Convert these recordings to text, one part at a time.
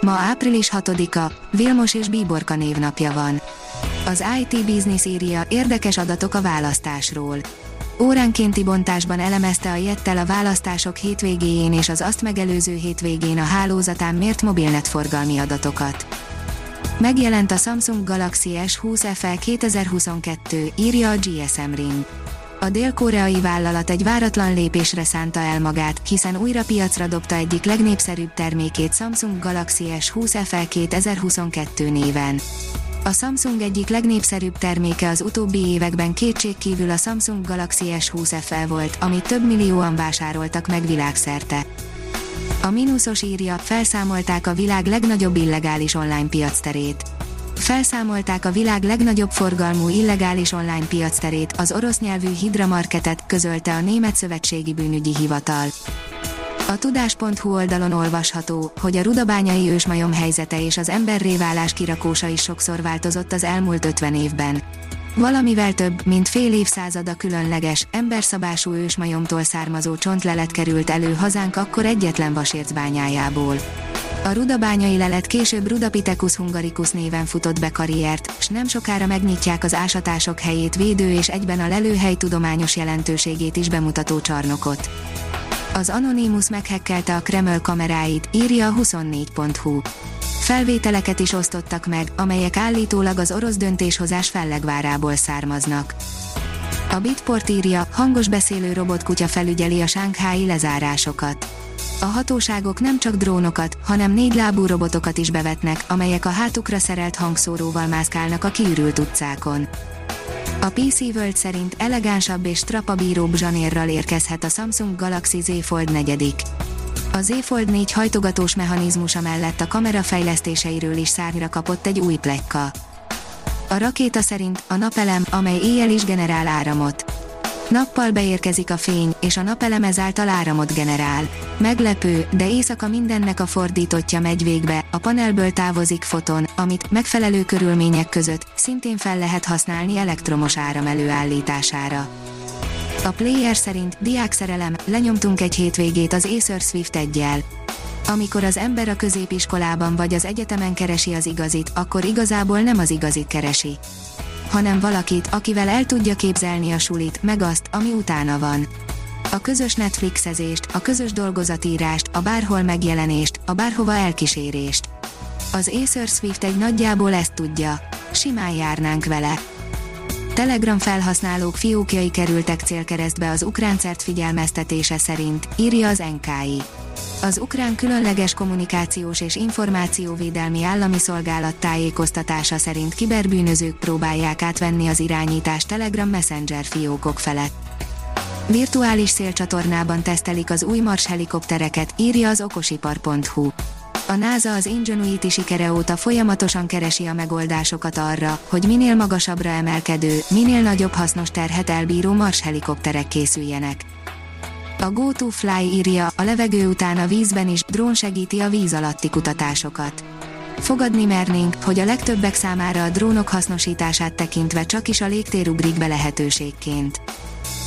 Ma április 6-a, Vilmos és Bíborka névnapja van. Az IT Business írja érdekes adatok a választásról. Óránkénti bontásban elemezte a Jettel a választások hétvégéjén és az azt megelőző hétvégén a hálózatán mért mobilnet forgalmi adatokat. Megjelent a Samsung Galaxy S20 FE 2022, írja a GSM Ring. A dél-koreai vállalat egy váratlan lépésre szánta el magát, hiszen újra piacra dobta egyik legnépszerűbb termékét Samsung Galaxy S20 FE 2022 néven. A Samsung egyik legnépszerűbb terméke az utóbbi években kétségkívül a Samsung Galaxy S20 FE volt, amit több millióan vásároltak meg világszerte. A mínuszos írja, felszámolták a világ legnagyobb illegális online piacterét felszámolták a világ legnagyobb forgalmú illegális online piacterét, az orosz nyelvű Hydra Marketet, közölte a Német Szövetségi Bűnügyi Hivatal. A tudás.hu oldalon olvasható, hogy a rudabányai ősmajom helyzete és az emberréválás kirakósa is sokszor változott az elmúlt 50 évben. Valamivel több, mint fél évszázada különleges, emberszabású ősmajomtól származó csontlelet került elő hazánk akkor egyetlen vasércbányájából. A rudabányai lelet később Rudapithecus hungaricus néven futott be karriert, s nem sokára megnyitják az ásatások helyét védő és egyben a lelőhely tudományos jelentőségét is bemutató csarnokot. Az Anonymous meghekkelte a Kreml kameráit, írja a 24.hu. Felvételeket is osztottak meg, amelyek állítólag az orosz döntéshozás fellegvárából származnak. A Bitport írja, hangos beszélő robotkutya felügyeli a sánkhái lezárásokat a hatóságok nem csak drónokat, hanem négylábú robotokat is bevetnek, amelyek a hátukra szerelt hangszóróval mászkálnak a kiürült utcákon. A PC World szerint elegánsabb és strapabíróbb zsanérral érkezhet a Samsung Galaxy Z Fold 4. A Z Fold 4 hajtogatós mechanizmusa mellett a kamera fejlesztéseiről is szárnyra kapott egy új plekka. A rakéta szerint a napelem, amely éjjel is generál áramot. Nappal beérkezik a fény, és a napelem ezáltal áramot generál. Meglepő, de éjszaka mindennek a fordítottja megy végbe, a panelből távozik foton, amit megfelelő körülmények között szintén fel lehet használni elektromos áram előállítására. A player szerint diák szerelem, lenyomtunk egy hétvégét az Acer Swift 1 Amikor az ember a középiskolában vagy az egyetemen keresi az igazit, akkor igazából nem az igazit keresi hanem valakit, akivel el tudja képzelni a sulit, meg azt, ami utána van. A közös Netflixezést, a közös dolgozatírást, a bárhol megjelenést, a bárhova elkísérést. Az Acer Swift egy nagyjából ezt tudja. Simán járnánk vele. Telegram felhasználók fiókjai kerültek célkeresztbe az ukrán figyelmeztetése szerint, írja az NKI. Az ukrán különleges kommunikációs és információvédelmi állami szolgálat tájékoztatása szerint kiberbűnözők próbálják átvenni az irányítást Telegram Messenger fiókok felett. Virtuális szélcsatornában tesztelik az új Mars helikoptereket, írja az okosipar.hu. A NASA az Ingenuity sikere óta folyamatosan keresi a megoldásokat arra, hogy minél magasabbra emelkedő, minél nagyobb hasznos terhet elbíró Mars helikopterek készüljenek. A Go2Fly írja, a levegő után a vízben is drón segíti a víz alatti kutatásokat. Fogadni mernénk, hogy a legtöbbek számára a drónok hasznosítását tekintve csak is a légtér ugrik be lehetőségként.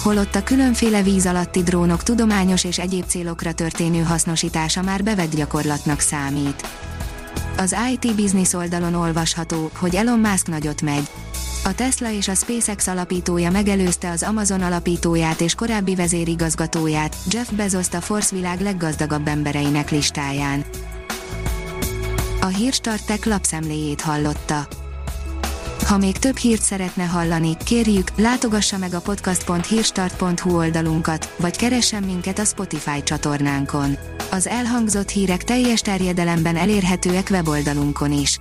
Holott a különféle víz alatti drónok tudományos és egyéb célokra történő hasznosítása már bevett gyakorlatnak számít. Az IT Business oldalon olvasható, hogy Elon Musk nagyot megy a Tesla és a SpaceX alapítója megelőzte az Amazon alapítóját és korábbi vezérigazgatóját, Jeff bezos a Force világ leggazdagabb embereinek listáján. A Hírstartek lapszemléjét hallotta. Ha még több hírt szeretne hallani, kérjük, látogassa meg a podcast.hírstart.hu oldalunkat, vagy keressen minket a Spotify csatornánkon. Az elhangzott hírek teljes terjedelemben elérhetőek weboldalunkon is.